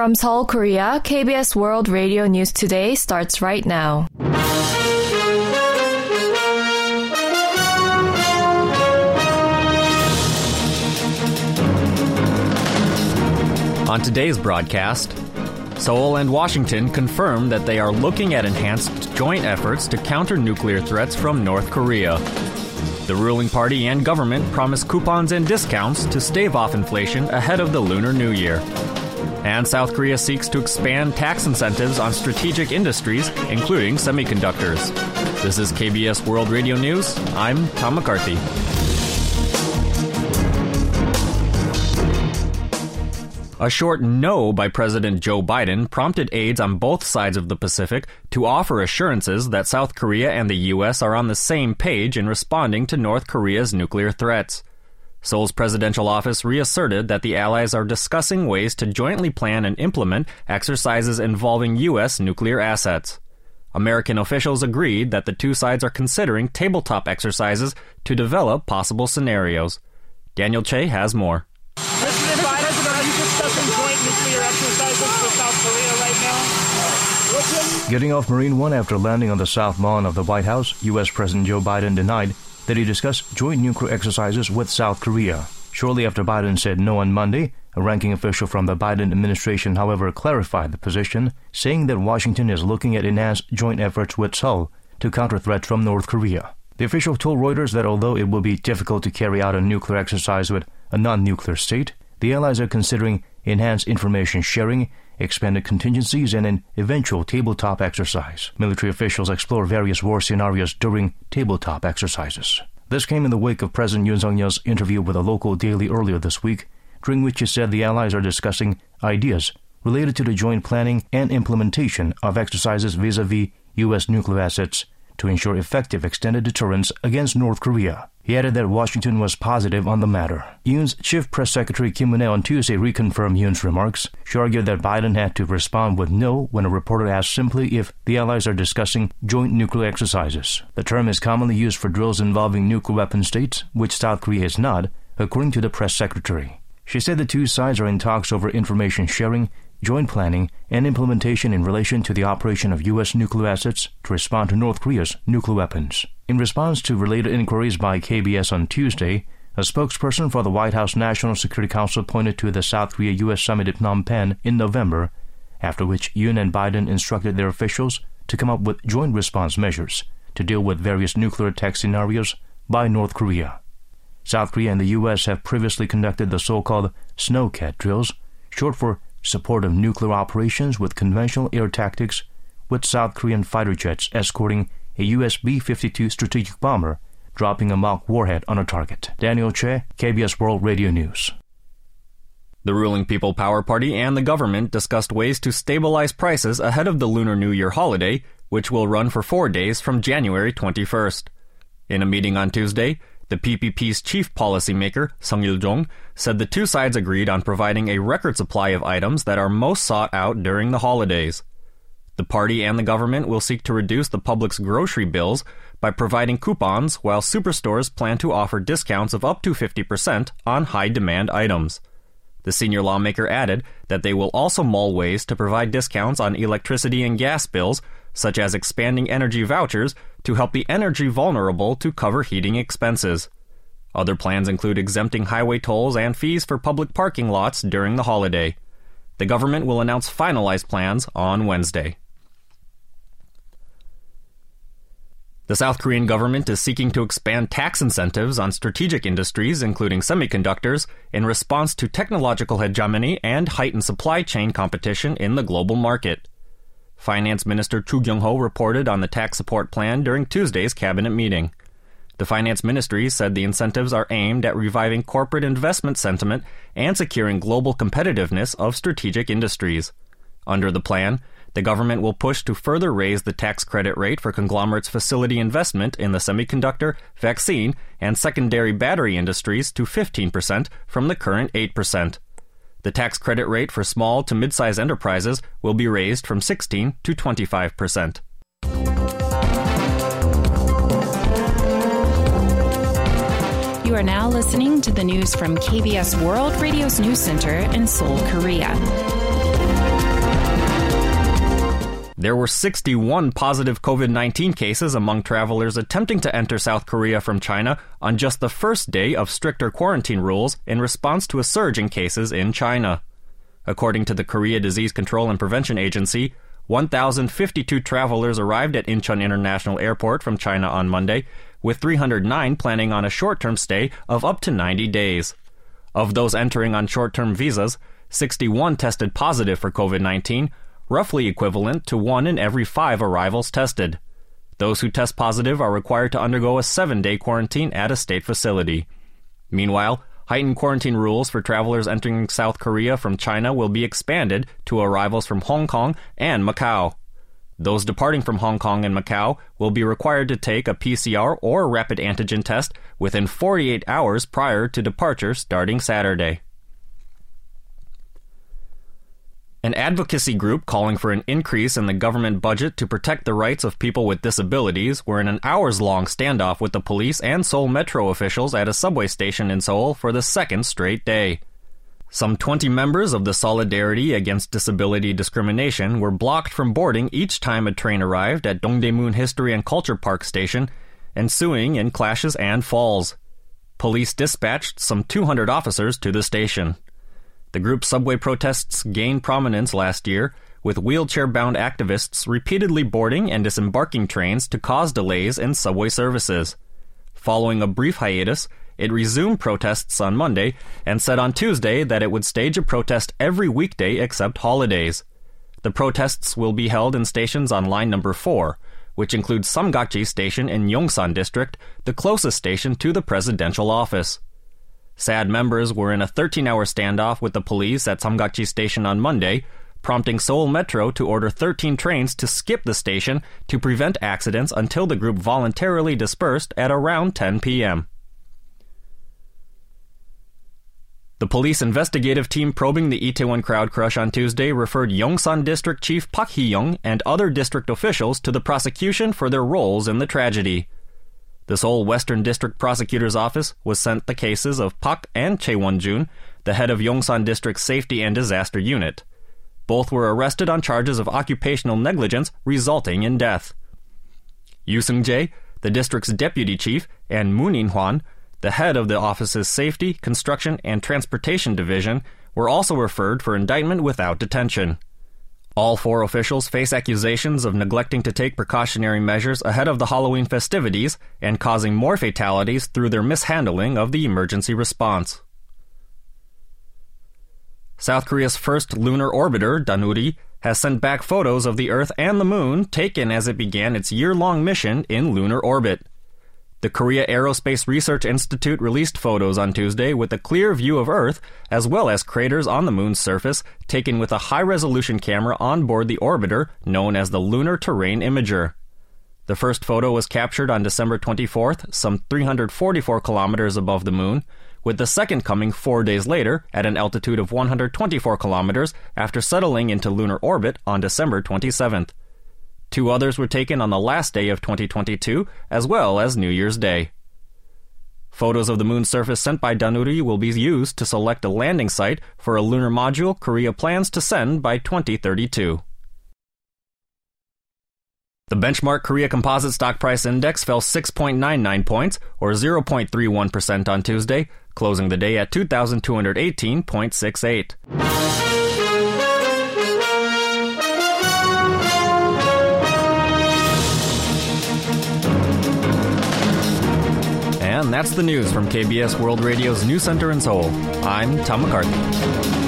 From Seoul, Korea, KBS World Radio News Today starts right now. On today's broadcast, Seoul and Washington confirm that they are looking at enhanced joint efforts to counter nuclear threats from North Korea. The ruling party and government promise coupons and discounts to stave off inflation ahead of the Lunar New Year. And South Korea seeks to expand tax incentives on strategic industries, including semiconductors. This is KBS World Radio News. I'm Tom McCarthy. A short no by President Joe Biden prompted aides on both sides of the Pacific to offer assurances that South Korea and the U.S. are on the same page in responding to North Korea's nuclear threats. Seoul's presidential office reasserted that the allies are discussing ways to jointly plan and implement exercises involving U.S. nuclear assets. American officials agreed that the two sides are considering tabletop exercises to develop possible scenarios. Daniel Che has more. President Biden, are you discussing joint nuclear exercises with South Korea right now? Getting off Marine One after landing on the South Lawn of the White House, U.S. President Joe Biden denied that he discussed joint nuclear exercises with South Korea. Shortly after Biden said no on Monday, a ranking official from the Biden administration, however, clarified the position, saying that Washington is looking at enhanced joint efforts with Seoul to counter threats from North Korea. The official told Reuters that although it will be difficult to carry out a nuclear exercise with a non nuclear state, the allies are considering enhanced information sharing, expanded contingencies, and an eventual tabletop exercise. Military officials explore various war scenarios during tabletop exercises. This came in the wake of President Yoon Suk-yeol's interview with a local daily earlier this week, during which he said the allies are discussing ideas related to the joint planning and implementation of exercises vis-a-vis U.S. nuclear assets to ensure effective extended deterrence against North Korea. He added that Washington was positive on the matter. Yoon's chief press secretary Kim Moon-ae on Tuesday reconfirmed Yoon's remarks. She argued that Biden had to respond with no when a reporter asked simply if the allies are discussing joint nuclear exercises. The term is commonly used for drills involving nuclear weapon states, which South Korea is not, according to the press secretary. She said the two sides are in talks over information sharing joint planning, and implementation in relation to the operation of U.S. nuclear assets to respond to North Korea's nuclear weapons. In response to related inquiries by KBS on Tuesday, a spokesperson for the White House National Security Council pointed to the South Korea U.S. summit in Phnom Penh in November, after which Yoon and Biden instructed their officials to come up with joint response measures to deal with various nuclear attack scenarios by North Korea. South Korea and the U.S. have previously conducted the so-called Snowcat drills, short for support of nuclear operations with conventional air tactics, with South Korean fighter jets escorting a US B 52 strategic bomber dropping a mock warhead on a target. Daniel Che, KBS World Radio News. The ruling People Power Party and the government discussed ways to stabilize prices ahead of the Lunar New Year holiday, which will run for four days from January 21st. In a meeting on Tuesday, the PPP's chief policymaker, Sung Il-jong, said the two sides agreed on providing a record supply of items that are most sought out during the holidays. The party and the government will seek to reduce the public's grocery bills by providing coupons, while superstores plan to offer discounts of up to 50% on high demand items. The senior lawmaker added that they will also mull ways to provide discounts on electricity and gas bills such as expanding energy vouchers to help the energy vulnerable to cover heating expenses. Other plans include exempting highway tolls and fees for public parking lots during the holiday. The government will announce finalized plans on Wednesday. The South Korean government is seeking to expand tax incentives on strategic industries, including semiconductors, in response to technological hegemony and heightened supply chain competition in the global market. Finance Minister Chu Kyung-ho reported on the tax support plan during Tuesday's cabinet meeting. The finance ministry said the incentives are aimed at reviving corporate investment sentiment and securing global competitiveness of strategic industries. Under the plan, the government will push to further raise the tax credit rate for conglomerates' facility investment in the semiconductor, vaccine, and secondary battery industries to 15% from the current 8%. The tax credit rate for small to mid-size enterprises will be raised from 16 to 25 percent. You are now listening to the news from KBS World Radio's News Center in Seoul, Korea. There were 61 positive COVID 19 cases among travelers attempting to enter South Korea from China on just the first day of stricter quarantine rules in response to a surge in cases in China. According to the Korea Disease Control and Prevention Agency, 1,052 travelers arrived at Incheon International Airport from China on Monday, with 309 planning on a short term stay of up to 90 days. Of those entering on short term visas, 61 tested positive for COVID 19 roughly equivalent to one in every five arrivals tested. Those who test positive are required to undergo a seven day quarantine at a state facility. Meanwhile, heightened quarantine rules for travelers entering South Korea from China will be expanded to arrivals from Hong Kong and Macau. Those departing from Hong Kong and Macau will be required to take a PCR or rapid antigen test within 48 hours prior to departure starting Saturday. An advocacy group calling for an increase in the government budget to protect the rights of people with disabilities were in an hours long standoff with the police and Seoul Metro officials at a subway station in Seoul for the second straight day. Some 20 members of the Solidarity Against Disability Discrimination were blocked from boarding each time a train arrived at Dongdaemun History and Culture Park station, ensuing in clashes and falls. Police dispatched some 200 officers to the station. The group's subway protests gained prominence last year, with wheelchair bound activists repeatedly boarding and disembarking trains to cause delays in subway services. Following a brief hiatus, it resumed protests on Monday and said on Tuesday that it would stage a protest every weekday except holidays. The protests will be held in stations on line number 4, which includes Samgakji Station in Yongsan District, the closest station to the presidential office. SADD members were in a 13 hour standoff with the police at Samgakji Station on Monday, prompting Seoul Metro to order 13 trains to skip the station to prevent accidents until the group voluntarily dispersed at around 10 p.m. The police investigative team probing the Itaewon crowd crush on Tuesday referred Yongsan District Chief Park Hee-young and other district officials to the prosecution for their roles in the tragedy. The Seoul Western District Prosecutor's Office was sent the cases of Park and Choi Won-jun, the head of Yongsan District's Safety and Disaster Unit. Both were arrested on charges of occupational negligence resulting in death. Yu Seung-jae, the district's deputy chief, and Moon In-hwan, the head of the office's Safety, Construction, and Transportation Division, were also referred for indictment without detention. All four officials face accusations of neglecting to take precautionary measures ahead of the Halloween festivities and causing more fatalities through their mishandling of the emergency response. South Korea's first lunar orbiter, Danuri, has sent back photos of the Earth and the Moon taken as it began its year long mission in lunar orbit. The Korea Aerospace Research Institute released photos on Tuesday with a clear view of Earth, as well as craters on the moon's surface, taken with a high resolution camera on board the orbiter known as the Lunar Terrain Imager. The first photo was captured on December 24th, some 344 kilometers above the moon, with the second coming four days later at an altitude of 124 kilometers after settling into lunar orbit on December 27th. Two others were taken on the last day of 2022, as well as New Year's Day. Photos of the moon's surface sent by Danuri will be used to select a landing site for a lunar module Korea plans to send by 2032. The benchmark Korea Composite Stock Price Index fell 6.99 points, or 0.31% on Tuesday, closing the day at 2,218.68. that's the news from KBS World Radio's News Center in Seoul. I'm Tom McCarthy.